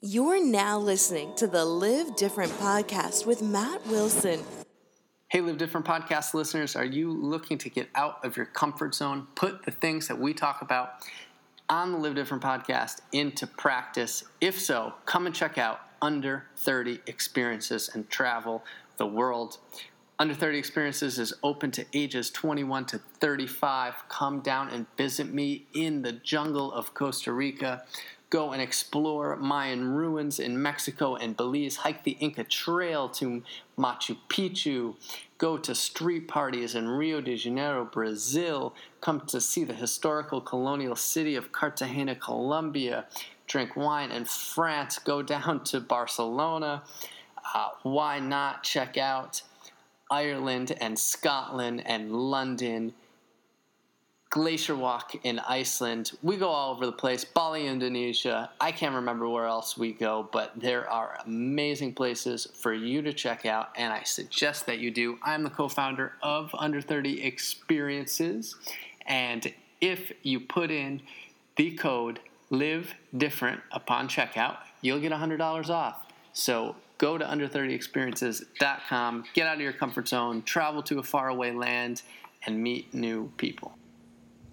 You're now listening to the Live Different podcast with Matt Wilson. Hey, Live Different podcast listeners, are you looking to get out of your comfort zone, put the things that we talk about on the Live Different podcast into practice? If so, come and check out Under 30 Experiences and travel the world. Under 30 Experiences is open to ages 21 to 35. Come down and visit me in the jungle of Costa Rica go and explore Mayan ruins in Mexico and Belize, hike the Inca Trail to Machu Picchu, go to street parties in Rio de Janeiro, Brazil, come to see the historical colonial city of Cartagena, Colombia, drink wine in France, go down to Barcelona. Uh, why not check out Ireland and Scotland and London? Glacier Walk in Iceland. We go all over the place. Bali, Indonesia. I can't remember where else we go, but there are amazing places for you to check out, and I suggest that you do. I'm the co founder of Under 30 Experiences, and if you put in the code Live Different upon checkout, you'll get $100 off. So go to under30experiences.com, get out of your comfort zone, travel to a faraway land, and meet new people.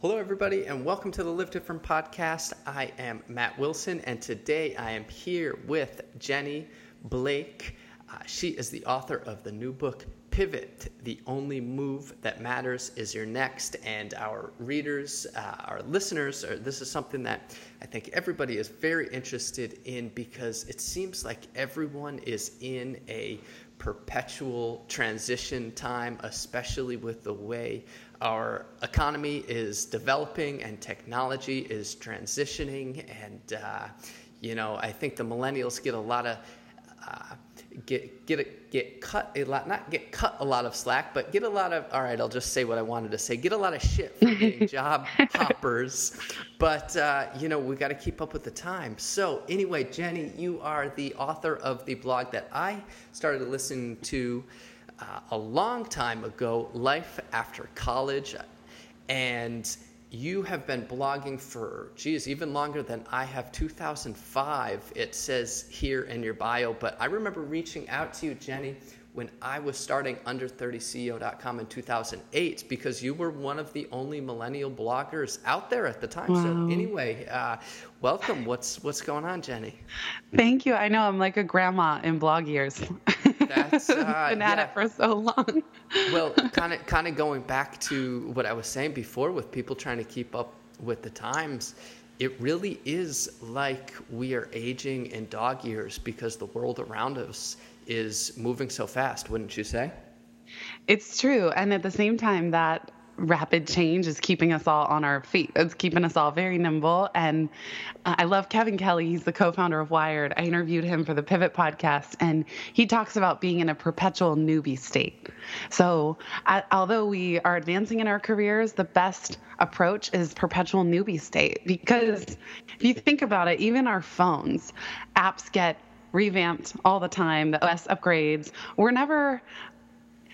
Hello, everybody, and welcome to the Live Different podcast. I am Matt Wilson, and today I am here with Jenny Blake. Uh, she is the author of the new book, Pivot The Only Move That Matters Is Your Next. And our readers, uh, our listeners, are, this is something that I think everybody is very interested in because it seems like everyone is in a perpetual transition time, especially with the way our economy is developing and technology is transitioning. And, uh, you know, I think the millennials get a lot of. Uh, get get get cut a lot not get cut a lot of slack but get a lot of all right i'll just say what i wanted to say get a lot of shit being job hoppers but uh, you know we got to keep up with the time so anyway jenny you are the author of the blog that i started listening to uh, a long time ago, Life After College. And you have been blogging for, geez, even longer than I have, 2005, it says here in your bio. But I remember reaching out to you, Jenny, when I was starting under30ceo.com in 2008 because you were one of the only millennial bloggers out there at the time. Wow. So anyway, uh, welcome. What's what's going on, Jenny? Thank you. I know I'm like a grandma in blog years. That's uh, been at yeah. it for so long. well, kind of kind of going back to what I was saying before with people trying to keep up with the times. It really is like we are aging in dog years because the world around us is moving so fast, wouldn't you say? It's true. And at the same time, that rapid change is keeping us all on our feet. It's keeping us all very nimble. And uh, I love Kevin Kelly. He's the co founder of Wired. I interviewed him for the Pivot podcast, and he talks about being in a perpetual newbie state. So, although we are advancing in our careers, the best approach is perpetual newbie state. Because if you think about it, even our phones, apps get revamped all the time, the OS upgrades. We're never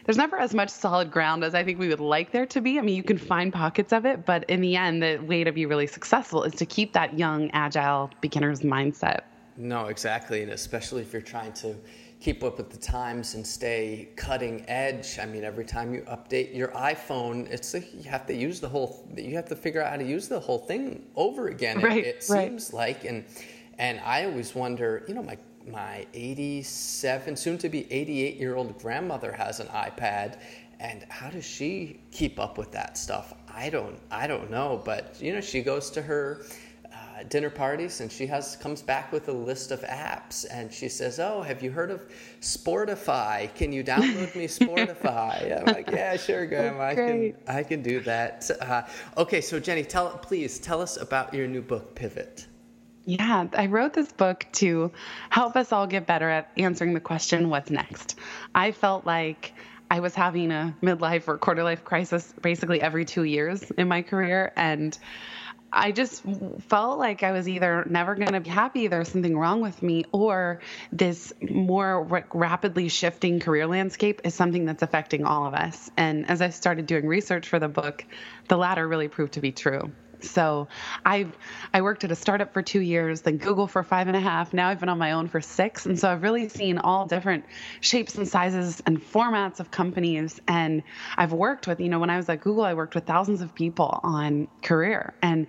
there's never as much solid ground as I think we would like there to be. I mean, you can find pockets of it, but in the end, the way to be really successful is to keep that young, agile beginner's mindset. No, exactly. And especially if you're trying to keep up with the times and stay cutting edge. I mean, every time you update your iPhone, it's like you have to use the whole, you have to figure out how to use the whole thing over again. Right, it, it right. seems like, and, and I always wonder, you know, my my 87, soon to be 88 year old grandmother has an iPad. And how does she keep up with that stuff? I don't, I don't know. But you know, she goes to her uh, dinner parties and she has comes back with a list of apps and she says, "Oh, have you heard of Sportify? Can you download me Sportify?" I'm like, "Yeah, sure, Grandma. I can, I can do that." Uh, okay, so Jenny, tell please tell us about your new book, Pivot. Yeah, I wrote this book to help us all get better at answering the question, what's next? I felt like I was having a midlife or quarter life crisis basically every two years in my career. And I just felt like I was either never going to be happy, there's something wrong with me, or this more rapidly shifting career landscape is something that's affecting all of us. And as I started doing research for the book, the latter really proved to be true. So I've I worked at a startup for two years, then Google for five and a half. Now I've been on my own for six, and so I've really seen all different shapes and sizes and formats of companies. And I've worked with, you know, when I was at Google, I worked with thousands of people on career, and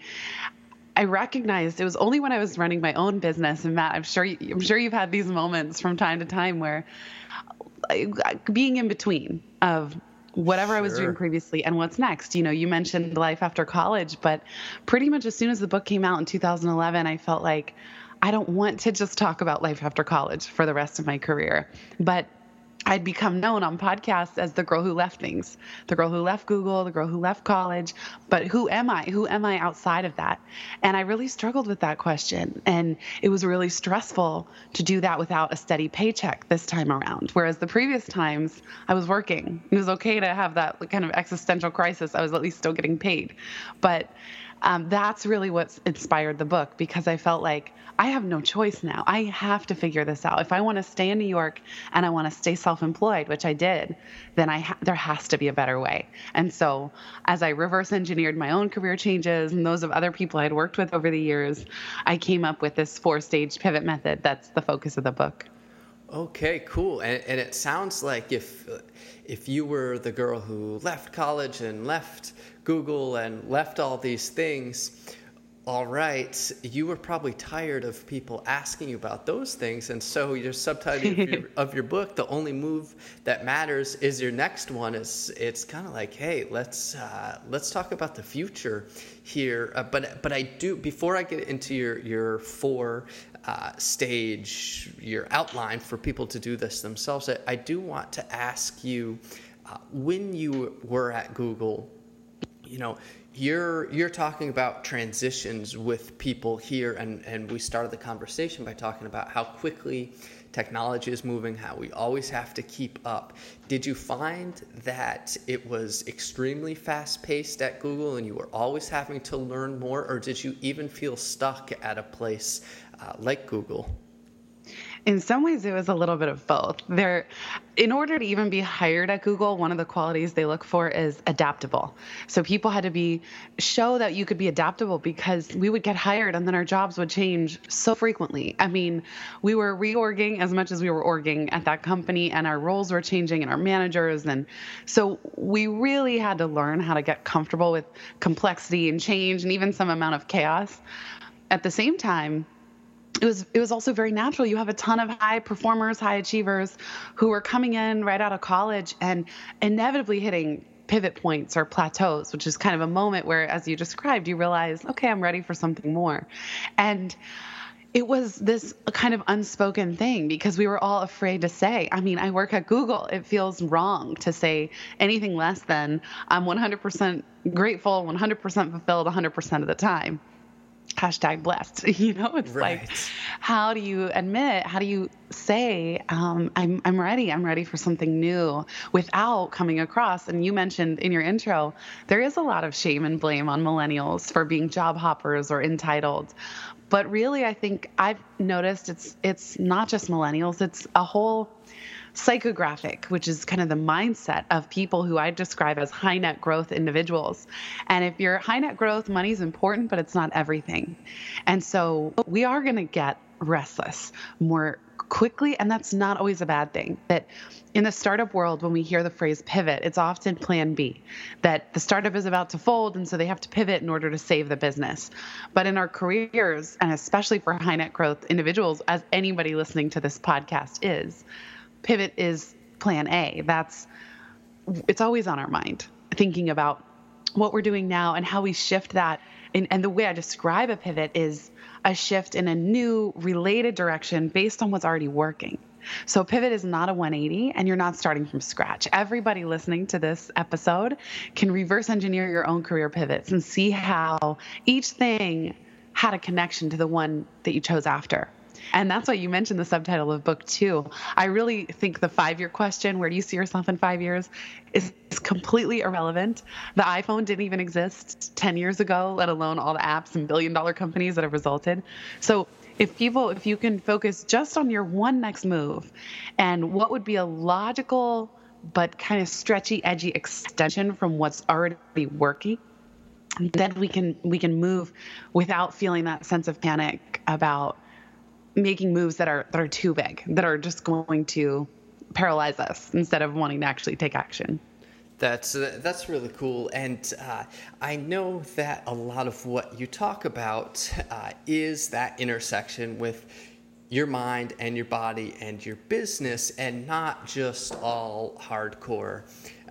I recognized it was only when I was running my own business, and Matt, I'm sure I'm sure you've had these moments from time to time where being in between of whatever sure. I was doing previously and what's next. You know, you mentioned life after college, but pretty much as soon as the book came out in 2011, I felt like I don't want to just talk about life after college for the rest of my career. But I'd become known on podcasts as the girl who left things, the girl who left Google, the girl who left college. But who am I? Who am I outside of that? And I really struggled with that question. And it was really stressful to do that without a steady paycheck this time around. Whereas the previous times I was working, it was okay to have that kind of existential crisis. I was at least still getting paid. But um, that's really what's inspired the book because I felt like I have no choice now. I have to figure this out. If I want to stay in New York and I want to stay self-employed, which I did, then I ha- there has to be a better way. And so, as I reverse engineered my own career changes and those of other people I'd worked with over the years, I came up with this four-stage pivot method. That's the focus of the book. Okay, cool. And, and it sounds like if if you were the girl who left college and left Google and left all these things, all right, you were probably tired of people asking you about those things, and so your subtitle of, your, of your, book, "The Only Move That Matters," is your next one. Is it's kind of like, hey, let's uh, let's talk about the future here. Uh, but but I do before I get into your your four uh, stage your outline for people to do this themselves. I, I do want to ask you uh, when you were at Google, you know you're you're talking about transitions with people here and and we started the conversation by talking about how quickly technology is moving how we always have to keep up. Did you find that it was extremely fast paced at google and you were always having to learn more or did you even feel stuck at a place uh, like google in some ways, it was a little bit of both. There, in order to even be hired at Google, one of the qualities they look for is adaptable. So people had to be show that you could be adaptable because we would get hired and then our jobs would change so frequently. I mean, we were reorging as much as we were orging at that company, and our roles were changing and our managers, and so we really had to learn how to get comfortable with complexity and change and even some amount of chaos. At the same time, it was it was also very natural. You have a ton of high performers, high achievers who are coming in right out of college and inevitably hitting pivot points or plateaus, which is kind of a moment where, as you described, you realize, okay, I'm ready for something more. And it was this kind of unspoken thing because we were all afraid to say. I mean, I work at Google. It feels wrong to say anything less than I'm 100% grateful, 100% fulfilled 100% of the time hashtag blessed. You know it's right. like how do you admit how do you say um, I'm, I'm ready i'm ready for something new without coming across? And you mentioned in your intro there is a lot of shame and blame on millennials for being job hoppers or entitled. But really i think i've noticed it's it's not just millennials it's a whole psychographic, which is kind of the mindset of people who I describe as high net growth individuals. And if you're high net growth, money's important, but it's not everything. And so we are going to get restless more quickly and that's not always a bad thing that in the startup world when we hear the phrase pivot it's often plan b that the startup is about to fold and so they have to pivot in order to save the business but in our careers and especially for high net growth individuals as anybody listening to this podcast is pivot is plan A. That's it's always on our mind, thinking about what we're doing now and how we shift that. And, and the way I describe a pivot is a shift in a new related direction based on what's already working. So, pivot is not a 180 and you're not starting from scratch. Everybody listening to this episode can reverse engineer your own career pivots and see how each thing had a connection to the one that you chose after. And that's why you mentioned the subtitle of book two. I really think the five year question, where do you see yourself in five years, is, completely irrelevant. The iPhone didn't even exist 10 years ago, let alone all the apps and billion dollar companies that have resulted. So if people, if you can focus just on your one next move and what would be a logical, but kind of stretchy, edgy extension from what's already working, then we can we can move without feeling that sense of panic about making moves that are that are too big, that are just going to paralyze us instead of wanting to actually take action. That's uh, that's really cool, and uh, I know that a lot of what you talk about uh, is that intersection with your mind and your body and your business, and not just all hardcore.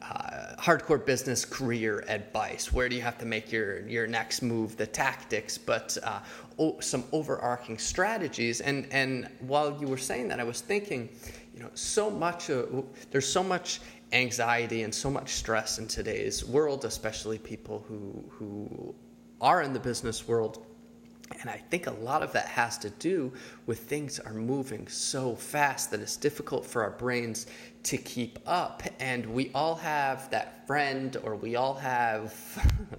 Uh, hardcore business career advice. Where do you have to make your your next move? The tactics, but uh, o- some overarching strategies. And and while you were saying that, I was thinking, you know, so much. there's so much anxiety and so much stress in today's world, especially people who who are in the business world. And I think a lot of that has to do with things are moving so fast that it's difficult for our brains to keep up. And we all have that friend, or we all have,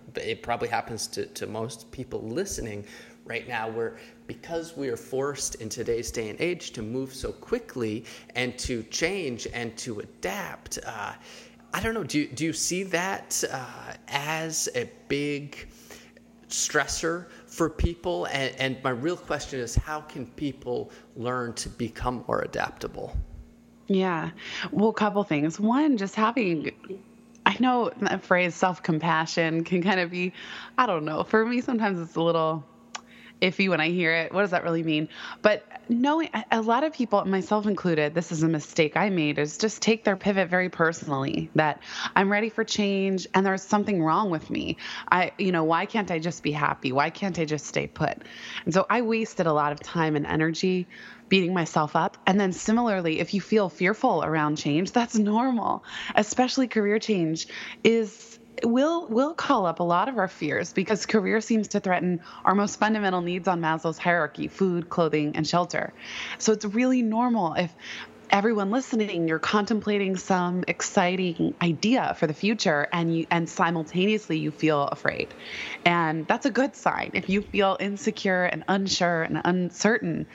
it probably happens to, to most people listening right now, where because we are forced in today's day and age to move so quickly and to change and to adapt. Uh, I don't know. Do you, do you see that uh, as a big stressor for people? And, and my real question is how can people learn to become more adaptable? Yeah. Well, a couple things. One, just having I know that phrase self compassion can kind of be, I don't know, for me, sometimes it's a little iffy when I hear it. What does that really mean? But knowing a lot of people, myself included, this is a mistake I made, is just take their pivot very personally that I'm ready for change and there's something wrong with me. I, you know, why can't I just be happy? Why can't I just stay put? And so I wasted a lot of time and energy beating myself up. And then similarly, if you feel fearful around change, that's normal, especially career change is will will call up a lot of our fears because career seems to threaten our most fundamental needs on Maslow's hierarchy food, clothing, and shelter. So it's really normal if everyone listening you're contemplating some exciting idea for the future and you and simultaneously you feel afraid. And that's a good sign. If you feel insecure and unsure and uncertain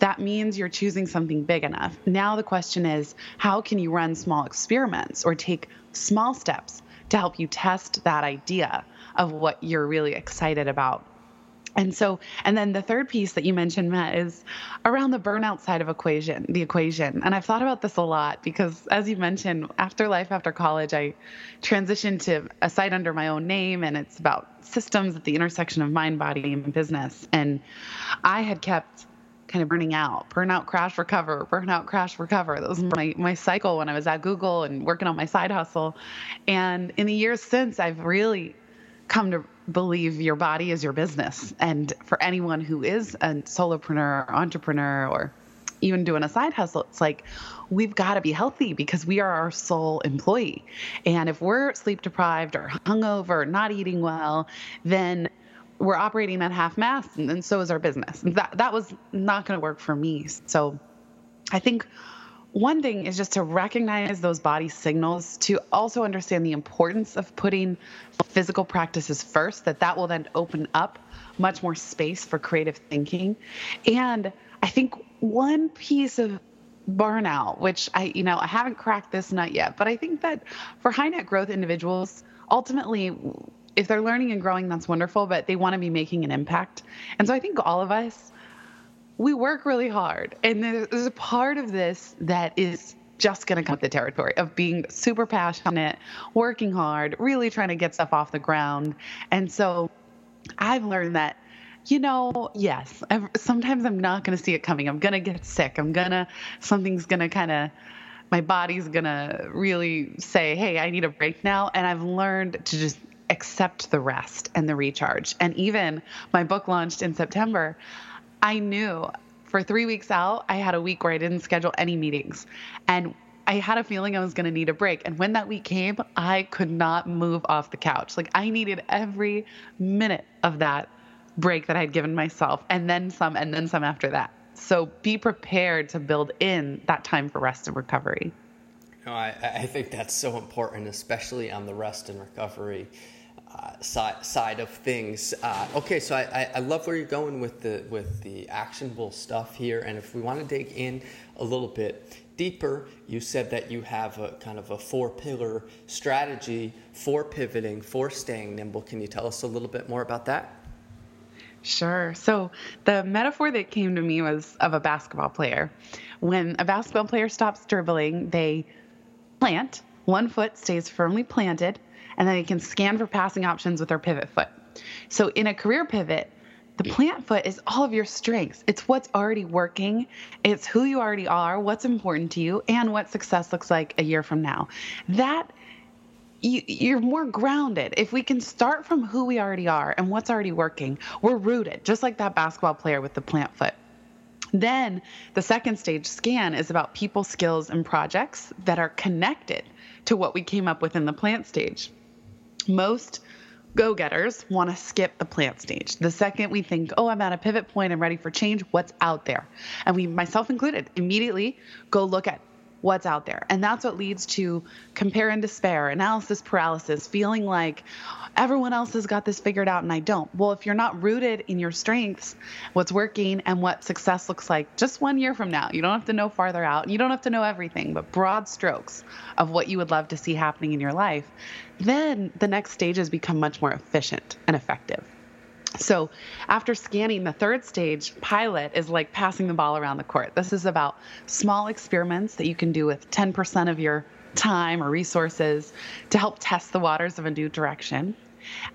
that means you're choosing something big enough. Now the question is how can you run small experiments or take small steps to help you test that idea of what you're really excited about. And so, and then the third piece that you mentioned, Matt, is around the burnout side of equation, the equation. And I've thought about this a lot because, as you mentioned, after life after college, I transitioned to a site under my own name, and it's about systems at the intersection of mind, body, and business. And I had kept kind of burning out, burnout, crash, recover, burnout, crash, recover. That was mm-hmm. my, my cycle when I was at Google and working on my side hustle. And in the years since, I've really come to believe your body is your business. And for anyone who is a solopreneur, or entrepreneur, or even doing a side hustle, it's like we've got to be healthy because we are our sole employee. And if we're sleep deprived or hungover, not eating well, then we're operating at half mast and, and so is our business. That that was not going to work for me. So I think one thing is just to recognize those body signals to also understand the importance of putting physical practices first that that will then open up much more space for creative thinking and i think one piece of burnout which i you know i haven't cracked this nut yet but i think that for high net growth individuals ultimately if they're learning and growing, that's wonderful, but they want to be making an impact. And so I think all of us, we work really hard. And there's a part of this that is just going to come with the territory of being super passionate, working hard, really trying to get stuff off the ground. And so I've learned that, you know, yes, I've, sometimes I'm not going to see it coming. I'm going to get sick. I'm going to, something's going to kind of, my body's going to really say, hey, I need a break now. And I've learned to just accept the rest and the recharge. And even my book launched in September, I knew for three weeks out, I had a week where I didn't schedule any meetings. And I had a feeling I was going to need a break. And when that week came, I could not move off the couch. Like I needed every minute of that break that I had given myself, and then some, and then some after that. So be prepared to build in that time for rest and recovery. No, I, I think that's so important, especially on the rest and recovery uh, side, side of things. Uh, okay, so I, I, love where you're going with the with the actionable stuff here, and if we want to dig in a little bit deeper, you said that you have a kind of a four pillar strategy for pivoting, for staying nimble. Can you tell us a little bit more about that? Sure. So the metaphor that came to me was of a basketball player. When a basketball player stops dribbling, they plant, one foot stays firmly planted, and then they can scan for passing options with their pivot foot. So in a career pivot, the plant foot is all of your strengths. It's what's already working. It's who you already are, what's important to you, and what success looks like a year from now. That you, are more grounded. If we can start from who we already are and what's already working, we're rooted, just like that basketball player with the plant foot. Then the second stage scan is about people, skills, and projects that are connected to what we came up with in the plant stage. Most go getters want to skip the plant stage. The second we think, oh, I'm at a pivot point, I'm ready for change, what's out there? And we, myself included, immediately go look at what's out there. And that's what leads to compare and despair, analysis paralysis, feeling like everyone else has got this figured out and I don't. Well, if you're not rooted in your strengths, what's working and what success looks like just one year from now, you don't have to know farther out. You don't have to know everything, but broad strokes of what you would love to see happening in your life, then the next stages become much more efficient and effective. So, after scanning the third stage, pilot is like passing the ball around the court. This is about small experiments that you can do with 10% of your time or resources to help test the waters of a new direction.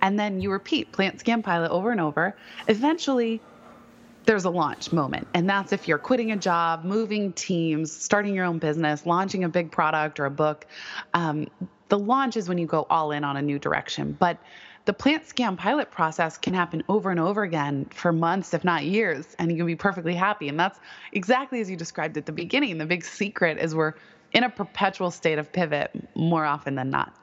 And then you repeat plant scan pilot over and over. Eventually, there's a launch moment. And that's if you're quitting a job, moving teams, starting your own business, launching a big product or a book. Um, the launch is when you go all in on a new direction. But the plant scan pilot process can happen over and over again for months, if not years, and you can be perfectly happy. And that's exactly as you described at the beginning. The big secret is we're in a perpetual state of pivot more often than not.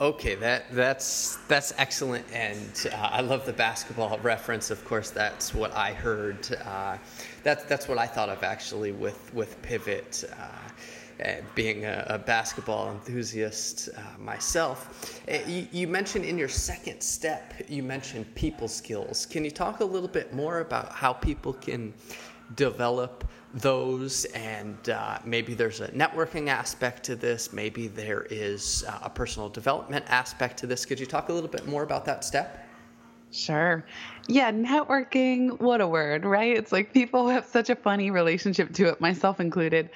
Okay, that that's that's excellent, and uh, I love the basketball reference. Of course, that's what I heard. Uh, that's that's what I thought of actually with with pivot. Uh, being a, a, basketball enthusiast uh, myself, uh, you, you, mentioned in your second step, you mentioned people skills. Can you talk a little bit more about how people can develop those? And uh, maybe there's a networking aspect to this, maybe there is uh, a personal development aspect to this. Could you talk a little bit more about that step? Sure. Yeah, networking, what a word, right? It's like people have such a funny relationship to it, myself included.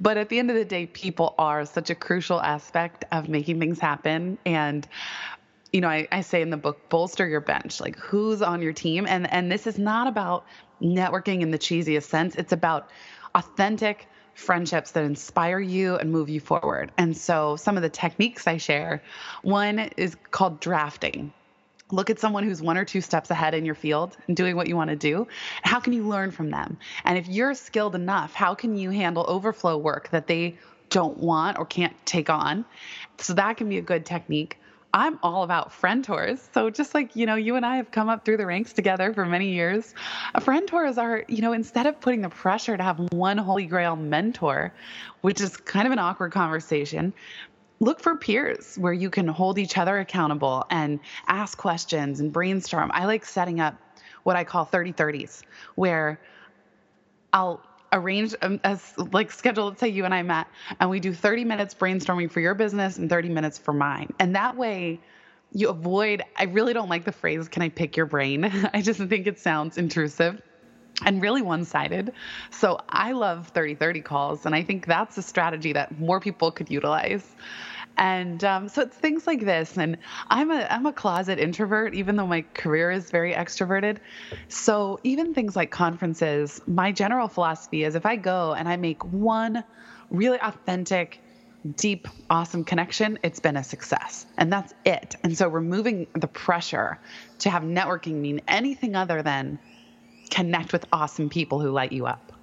But at the end of the day, people are such a crucial aspect of making things happen. And you know, I, I say in the book, bolster your bench. Like who's on your team? And and this is not about networking in the cheesiest sense. It's about authentic friendships that inspire you and move you forward. And so some of the techniques I share, one is called drafting look at someone who's one or two steps ahead in your field and doing what you want to do. How can you learn from them? And if you're skilled enough, how can you handle overflow work that they don't want or can't take on? So that can be a good technique. I'm all about friend tours. So just like, you know, you and I have come up through the ranks together for many years, uh, friend tours are, you know, instead of putting the pressure to have one holy grail mentor, which is kind of an awkward conversation, look for peers where you can hold each other accountable and ask questions and brainstorm. I like setting up what I call 30 30s, where I'll arrange um, as like schedule let's say you and i met and we do 30 minutes brainstorming for your business and 30 minutes for mine and that way you avoid i really don't like the phrase can i pick your brain i just think it sounds intrusive and really one sided. So I love 30 30 calls, and I think that's a strategy that more people could utilize. And um, so it's things like this. And I'm a I'm a closet introvert, even though my career is very extroverted. So even things like conferences, my general philosophy is if I go and I make one really authentic, deep, awesome connection, it's been a success. And that's it. And so removing the pressure to have networking mean anything other than connect with awesome people who light you up.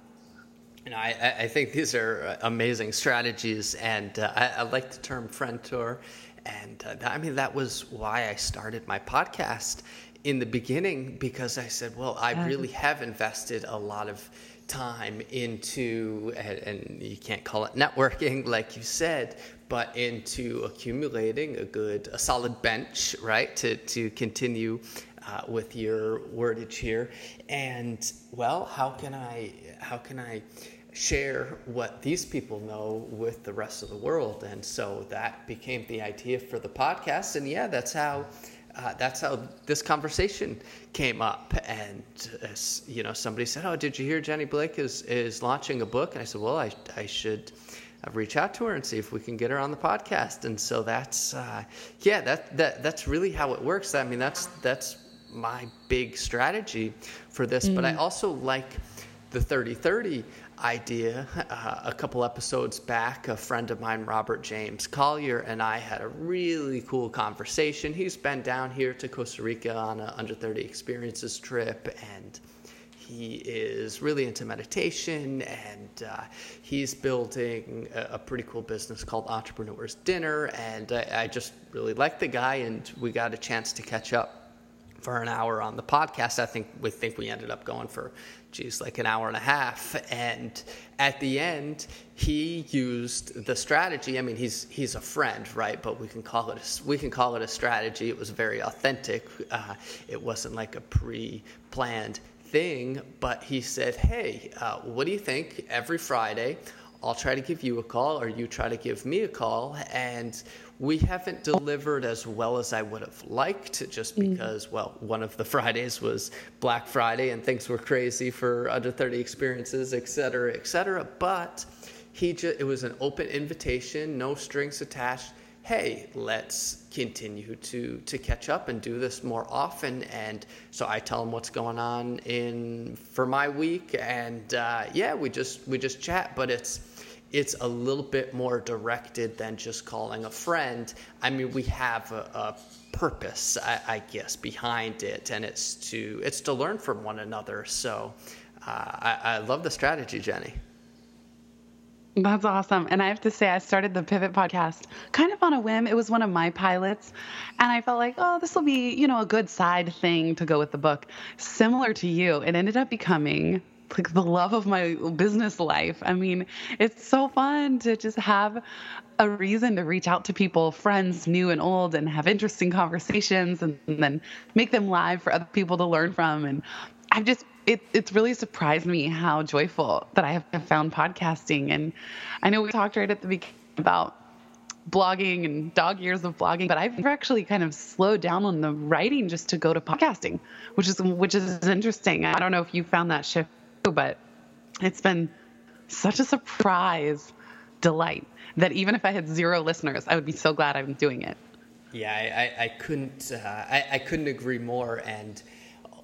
You know, I, I think these are uh, amazing strategies, and uh, I, I, like the term friend tour. And uh, I mean, that was why I started my podcast in the beginning because I said, well, I really have invested a lot of time into, and, and, you can't call it networking, like you said, but into accumulating a good, a solid bench, right, to, to continue uh, with your wordage here. And well, how can I, how can I share what these people know with the rest of the world? And so that became the idea for the podcast. And yeah, that's how uh, that's how this conversation came up. And uh, you know, somebody said, "Oh, did you hear Jenny Blake is is launching a book?" And I said, "Well, I I should." Uh, reach out to her and see if we can get her on the podcast, and so that's uh, yeah, that that that's really how it works. I mean, that's that's my big strategy for this. Mm. But I mm. also like the 30 30 idea. Uh, a couple episodes back, a friend of mine, Robert James Collier, and I had a really cool conversation. He's been down here to Costa Rica on a under 30 experiences trip, and he is really into meditation and uh, he's building a, a, pretty cool business called Entrepreneurs Dinner. And I, I just really like the guy, and we got a chance to catch up for an hour on the podcast. I think we think we ended up going for geez, like an hour and a half. And at the end, he used the strategy. I mean, he's he's a friend, right? But we can call it a, we can call it a strategy. It was very authentic. Uh, it wasn't like a pre-planned thing. But he said, "Hey, uh, what do you think? Every Friday." I'll try to give you a call, or you try to give me a call, and we haven't delivered as well as I would have liked, just mm. because, mm. well, one of the Fridays was Black Friday and things were crazy for under 30 experiences, et cetera, et cetera. But he just, it was an open invitation, no strings attached. Hey, let's continue to to catch up and do this more often. And so I tell him what's going on in for my week, and uh, yeah, we just we just chat. But it's it's a little bit more directed than just calling a friend. I mean, we have a, a purpose, I, I, guess, behind it, and it's to it's to learn from one another. So, uh, I, I love the strategy, Jenny. That's awesome. And I have to say, I started the Pivot podcast kind of on a whim. It was one of my pilots. And I felt like, oh, this will be, you know, a good side thing to go with the book. Similar to you, it ended up becoming like the love of my business life. I mean, it's so fun to just have a reason to reach out to people, friends new and old, and have interesting conversations and, and then make them live for other people to learn from. And I've just, it, it's really surprised me how joyful that I have found podcasting. And I know we talked right at the beginning about blogging and dog years of blogging, but I've actually kind of slowed down on the writing just to go to podcasting, which is which is interesting. I don't know if you found that shift but it's been such a surprise delight that even if I had zero listeners, I would be so glad I'm doing it. Yeah, I, I, I couldn't uh, I, I couldn't agree more. And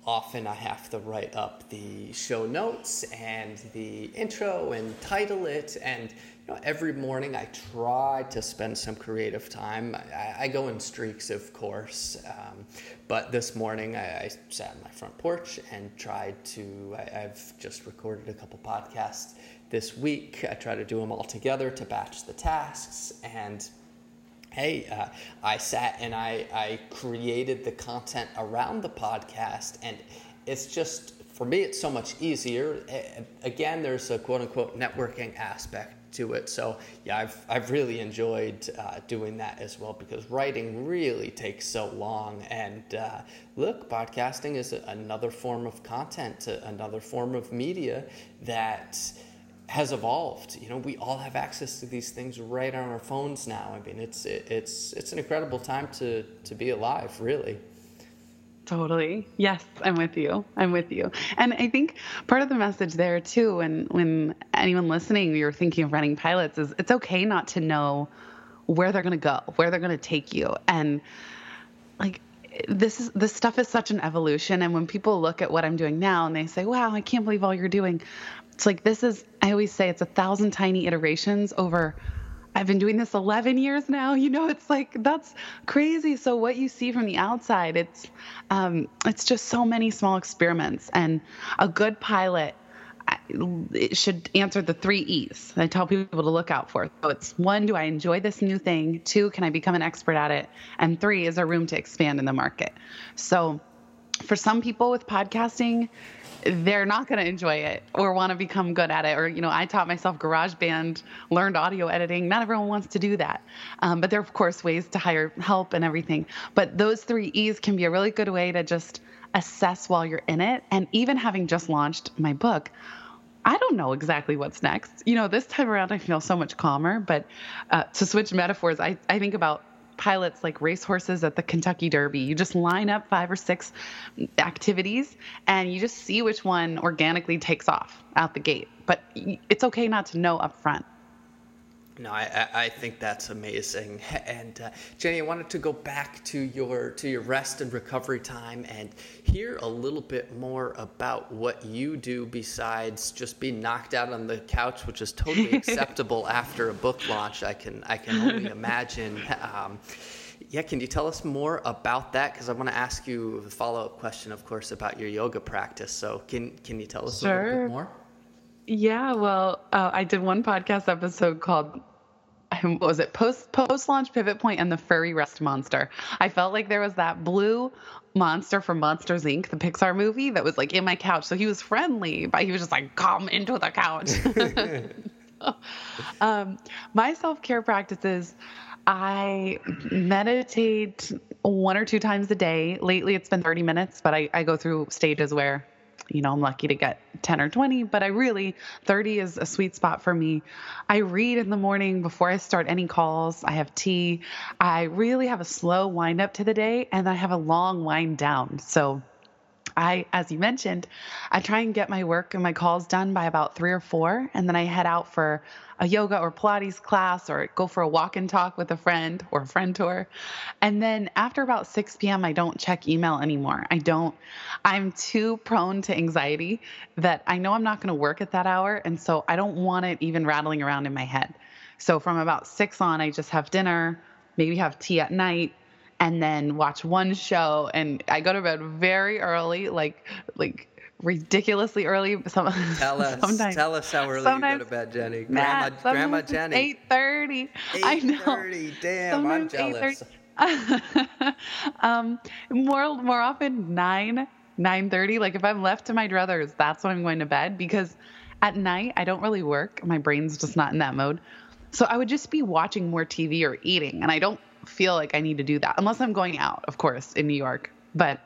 often I have to write up the show notes and the intro and title it. And know, every morning I try to spend some creative time. I, I go in streaks, of course, um, but this morning I, I, sat on my front porch and tried to. I, have just recorded a couple podcasts this week. I try to do them all together to batch the tasks and hey, uh, I sat and I, I created the content around the podcast, and it's just for me, it's so much easier. Again, there's a quote unquote networking aspect to it. So yeah, I've I've really enjoyed uh, doing that as well because writing really takes so long. And uh, look, podcasting is another form of content, another form of media that has evolved. You know, we all have access to these things right on our phones now. I mean, it's it's it's an incredible time to to be alive, really. Totally. Yes, I'm with you. I'm with you. And I think part of the message there too, when when anyone listening, you're thinking of running pilots, is it's okay not to know where they're going to go, where they're going to take you, and like this is this stuff is such an evolution. And when people look at what I'm doing now and they say, "Wow, I can't believe all you're doing," it's like this is. I always say it's a thousand tiny iterations over I've been doing this 11 years now. You know, it's like that's crazy. So what you see from the outside, it's um, it's just so many small experiments, and a good pilot it should answer the three E's I tell people to look out for. So it's one, do I enjoy this new thing? Two, can I become an expert at it? And three, is there room to expand in the market? So for some people with podcasting, they're not going to enjoy it or want to become good at it. Or, you know, I taught myself GarageBand, learned audio editing. Not everyone wants to do that. Um, but there are, of course, ways to hire help and everything. But those three E's can be a really good way to just assess while you're in it. And even having just launched my book, I don't know exactly what's next. You know, this time around, I feel so much calmer. But uh, to switch metaphors, I, I think about pilots like racehorses at the Kentucky Derby. You just line up five or six activities and you just see which one organically takes off out the gate. But it's okay not to know up front. No, I, I think that's amazing. And uh, Jenny, I wanted to go back to your to your rest and recovery time and hear a little bit more about what you do besides just being knocked out on the couch, which is totally acceptable after a book launch. I can I can only imagine. Um, yeah, can you tell us more about that? Because I want to ask you a follow up question, of course, about your yoga practice. So can can you tell us sure. a little bit more? Yeah, well, uh, I did one podcast episode called was it post post launch pivot point and the furry rest monster. I felt like there was that blue monster from Monsters Inc., the Pixar movie, that was like in my couch. So he was friendly, but he was just like, come into the couch. um, my self care practices, I meditate one or two times a day. Lately, it's been 30 minutes, but I, I go through stages where you know, I'm lucky to get 10 or 20, but I really, 30 is a sweet spot for me. I read in the morning before I start any calls. I have tea. I really have a slow wind up to the day and I have a long wind down. So, I, as you mentioned, I try and get my work and my calls done by about three or four, and then I head out for a yoga or Pilates class or go for a walk and talk with a friend or a friend tour. And then after about 6 p.m., I don't check email anymore. I don't, I'm too prone to anxiety that I know I'm not going to work at that hour. And so I don't want it even rattling around in my head. So from about six on, I just have dinner, maybe have tea at night, and then watch one show and I go to bed very early, like like ridiculously early. Some, tell us, sometimes, tell us how early you go to bed, Jenny. Grandma, Matt, Grandma Jenny. Eight thirty. I know. Eight thirty. Damn, sometimes I'm jealous. um, more more often nine nine thirty. Like if I'm left to my druthers, that's when I'm going to bed because at night I don't really work. My brain's just not in that mode. So I would just be watching more TV or eating, and I don't feel like I need to do that unless I'm going out, of course, in New York. But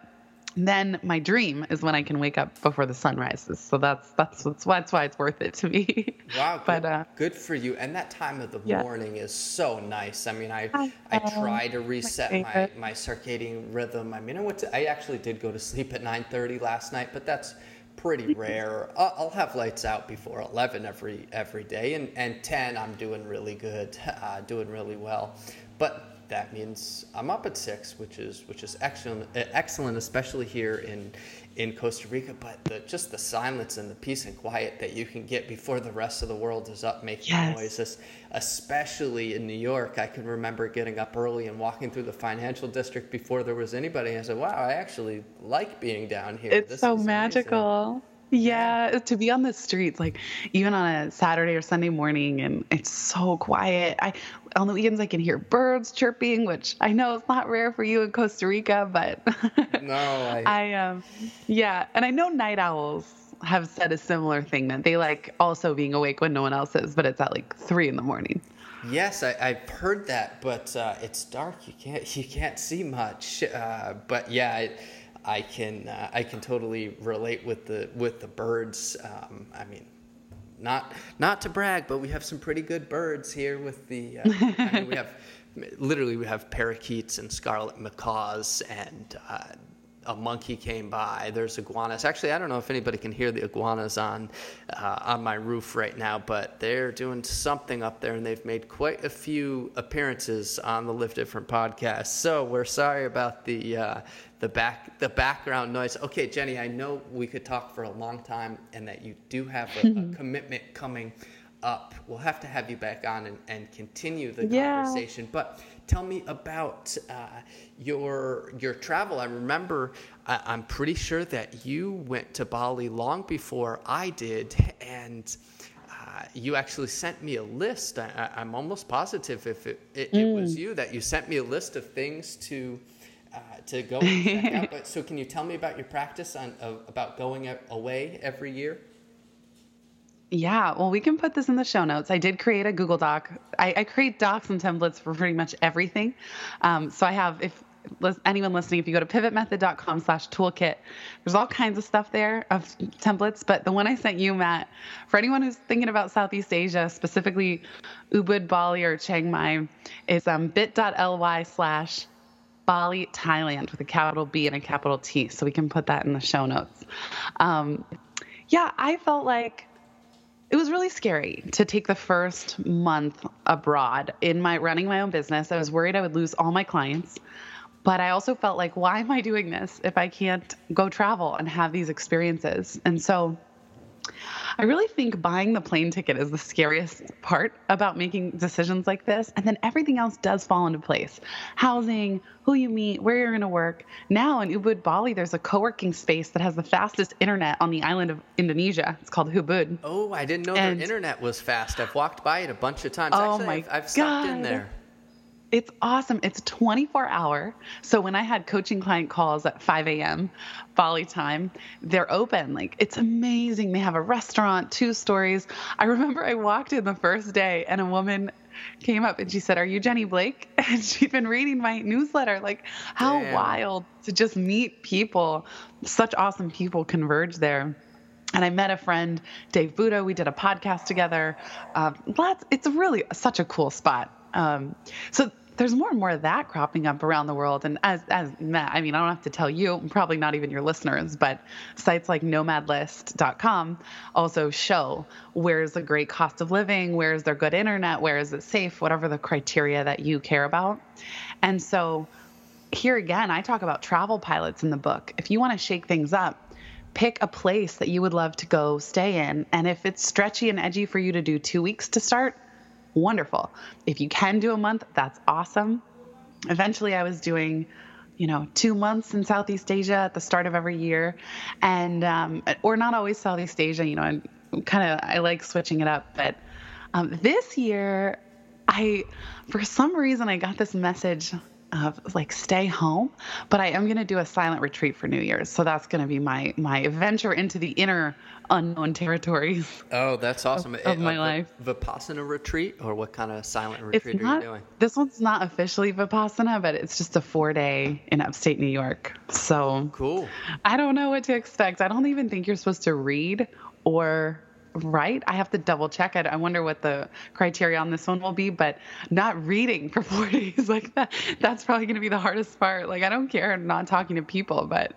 then my dream is when I can wake up before the sun rises. So that's that's that's why, that's why it's worth it to me. Wow, good, but uh, good for you. And that time of the yeah. morning is so nice. I mean, I I, I try to reset my, my, my circadian rhythm. I mean, I went to, I actually did go to sleep at 9:30 last night, but that's pretty rare. I'll, I'll have lights out before 11 every every day, and and 10 I'm doing really good, uh, doing really well. But that means I'm up at six, which is which is excellent, excellent, especially here in in Costa Rica. But the, just the silence and the peace and quiet that you can get before the rest of the world is up making yes. noises, especially in New York. I can remember getting up early and walking through the financial district before there was anybody. And I said, "Wow, I actually like being down here. It's this so magical." Amazing. Yeah, to be on the streets, like even on a Saturday or Sunday morning, and it's so quiet. I on the weekends I can hear birds chirping, which I know is not rare for you in Costa Rica, but no, I, I um, yeah, and I know night owls have said a similar thing that they like also being awake when no one else is, but it's at like three in the morning. Yes, I, have heard that, but uh, it's dark. You can't you can't see much. Uh, but yeah. I, I can uh, I can totally relate with the with the birds. Um, I mean, not not to brag, but we have some pretty good birds here. With the uh, I mean, we have literally we have parakeets and scarlet macaws and uh, a monkey came by. There's iguanas. Actually, I don't know if anybody can hear the iguanas on uh, on my roof right now, but they're doing something up there, and they've made quite a few appearances on the Live Different podcast. So we're sorry about the uh, the back the background noise. Okay, Jenny, I know we could talk for a long time, and that you do have a, a commitment coming up. We'll have to have you back on and, and continue the yeah. conversation. But tell me about uh, your your travel. I remember I, I'm pretty sure that you went to Bali long before I did, and uh, you actually sent me a list. I, am almost positive if it, it, mm. it, was mm. you that you sent me a list of things to uh, to go and check out. But so, can you tell me about your practice on uh, about going away every year? Yeah, well, we can put this in the show notes. I did create a Google Doc. I, I create docs and templates for pretty much everything. Um, so I have, if anyone listening, if you go to pivotmethod.com slash toolkit, there's all kinds of stuff there of templates. But the one I sent you, Matt, for anyone who's thinking about Southeast Asia, specifically Ubud, Bali, or Chiang Mai, is um, bit.ly slash Bali, Thailand with a capital B and a capital T. So we can put that in the show notes. Um, yeah, I felt like it was really scary to take the first month abroad in my running my own business. I was worried I would lose all my clients. But I also felt like, why am I doing this if I can't go travel and have these experiences? And so I really think buying the plane ticket is the scariest part about making decisions like this. And then everything else does fall into place housing, who you meet, where you're going to work. Now in Ubud, Bali, there's a co working space that has the fastest internet on the island of Indonesia. It's called Ubud. Oh, I didn't know and, their internet was fast. I've walked by it a bunch of times. Oh, Actually, my I've, I've stopped God. in there. It's awesome. It's 24 hour. So when I had coaching client calls at 5 a.m. Bali time, they're open. Like it's amazing. They have a restaurant, two stories. I remember I walked in the first day and a woman came up and she said, Are you Jenny Blake? And she'd been reading my newsletter. Like, how Damn. wild to just meet people. Such awesome people converge there. And I met a friend, Dave Buddha. We did a podcast together. Uh, lots, it's really such a cool spot. Um, so there's more and more of that cropping up around the world. And as, as I mean, I don't have to tell you, probably not even your listeners, but sites like nomadlist.com also show where's the great cost of living, where's there good internet, where is it safe, whatever the criteria that you care about. And so here again, I talk about travel pilots in the book. If you want to shake things up, pick a place that you would love to go stay in. And if it's stretchy and edgy for you to do two weeks to start, wonderful. If you can do a month, that's awesome. Eventually, I was doing, you know, two months in Southeast Asia at the start of every year, and um, or not always Southeast Asia. You know, I'm kind of I like switching it up, but um, this year, I for some reason I got this message of like stay home but i am going to do a silent retreat for new year's so that's going to be my my venture into the inner unknown territories Oh, that's awesome. of my A- a life. Vipassana retreat, or what kind of silent retreat it's are you doing? this one's not officially vipassana but it's just a four day in upstate new york so Cool. i don't know what to expect i don't even think you're supposed to read or write i have to double check it i wonder what the criteria on this one will be but not reading for four days like that that's probably going to be the hardest part like i don't care not talking to people but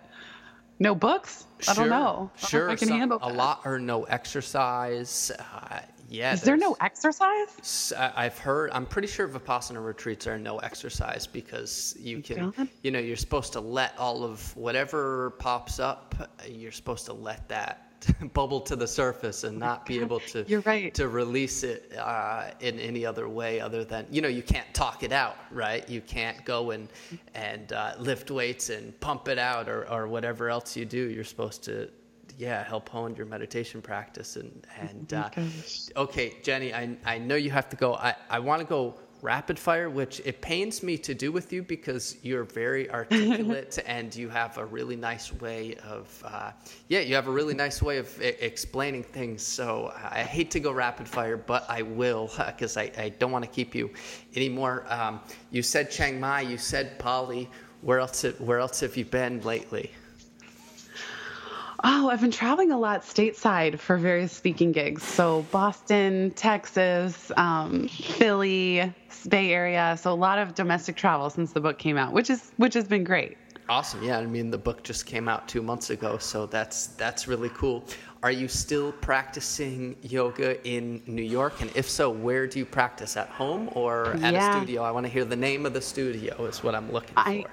no books i don't Sure, know I don't know Sure. i can some- handle a lot or no exercise. Uh, yeah. is there no exercise I've heard. I'm pretty sure Vipassana retreats are no exercise because you can. God. You know, you're supposed to let all of whatever pops up. You're supposed to let that bubble to the surface and not be able to. You're right. To release it uh, in any other way other than you know you can't talk it out, right? You can't go and and uh, lift weights and pump it out or or whatever else you do. You're supposed to. Yeah, help hone your meditation practice and and uh. Okay, Jenny, I, I know you have to go. I, I want to go rapid fire, which it pains me to do with you because you're very articulate and you have a really nice way of, uh, yeah, you have a really nice way of I- explaining things. So I hate to go rapid fire, but I will because I, I don't want to keep you anymore. Um, you said Chiang Mai, you said Bali. Where else, where else have you been lately? Oh, I've been traveling a lot stateside for various speaking gigs. So Boston, Texas, um, Philly, Bay Area. So a lot of domestic travel since the book came out, which is which has been great. Awesome. Yeah, I mean the book just came out 2 months ago, so that's that's really cool. Are you still practicing yoga in New York and if so, where do you practice at home or at Yeah. a studio? I want to hear the name of the studio is what I'm looking I- for.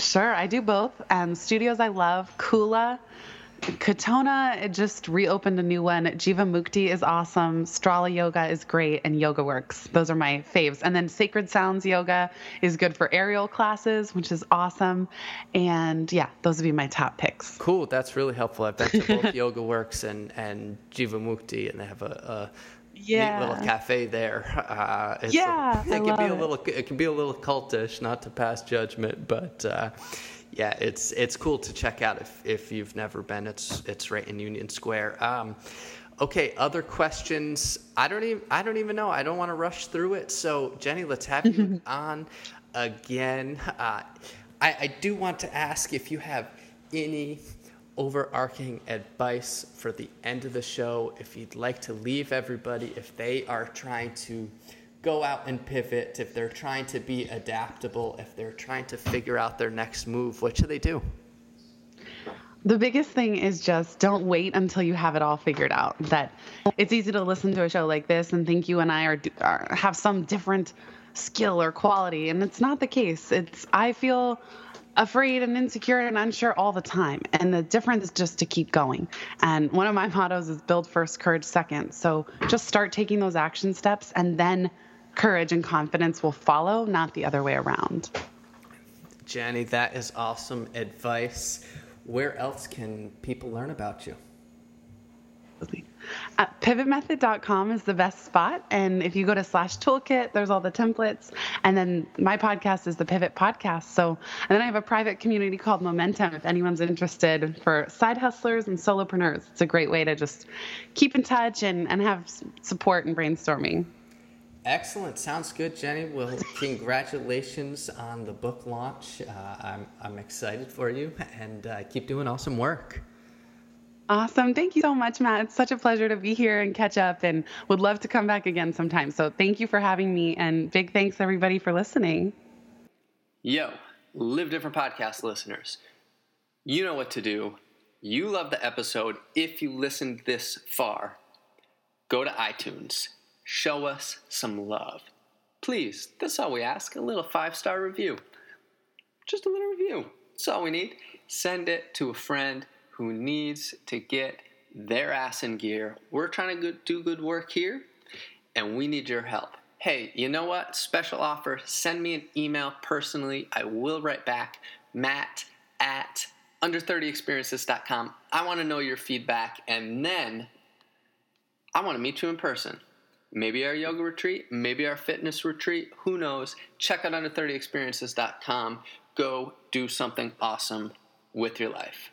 Sure, I do both. Um, studios I love, Kula. Katonah it just reopened a new one. Jivamukti is awesome. Strala Yoga is great, and Yoga Works. Those are my faves. And then Sacred Sounds Yoga is good for aerial classes, which is awesome. And yeah, those would be my top picks. Cool, that's really helpful. I've been to both Yoga Works and and Jivamukti and they have a, a Yeah. neat little cafe there. Uh, it's Yeah, it I can be a it. little it can be a little cultish, not to pass judgment, but uh, yeah, it's it's cool to check out if if you've never been. It's it's right in Union Square. Um, okay, other questions? I don't even I don't even know. I don't want to rush through it. So Jenny, let's have you on again. Uh, I, I do want to ask if you have any overarching advice for the end of the show, if you'd like to leave everybody, if they are trying to go out and pivot, if they're trying to be adaptable, if they're trying to figure out their next move, what should they do? The biggest thing is just don't wait until you have it all figured out. That it's easy to listen to a show like this and think you and I are, are have some different skill or quality, and it's not the case. It's I feel afraid and insecure and unsure all the time, and the difference is just to keep going. And one of my mottos is build first, courage second. So just start taking those action steps, and then courage and confidence will follow, not the other way around. Jenny, that is awesome advice. Where else can people learn about you? Uh, pivotmethod.com is the best spot. And if you go to slash toolkit, there's all the templates. And then my podcast is the Pivot Podcast. So, and then I have a private community called Momentum if anyone's interested for side hustlers and solopreneurs. It's a great way to just keep in touch and, and have support and brainstorming. Excellent. Sounds good, Jenny. Well, congratulations on the book launch. Uh, I'm, I'm excited for you and uh, keep doing awesome work. Awesome. Thank you so much, Matt. It's such a pleasure to be here and catch up and would love to come back again sometime. So thank you for having me and big thanks everybody for listening. Yo, Live Different Podcast listeners, you know what to do. You love the episode. If you listened this far, go to iTunes. Show us some love. Please, that's all we ask a little five star review. Just a little review. That's all we need. Send it to a friend who needs to get their ass in gear. We're trying to do good work here, and we need your help. Hey, you know what? Special offer. Send me an email personally. I will write back. Matt at under30experiences.com. I want to know your feedback, and then I want to meet you in person. Maybe our yoga retreat, maybe our fitness retreat, who knows? Check out under30experiences.com. Go do something awesome with your life.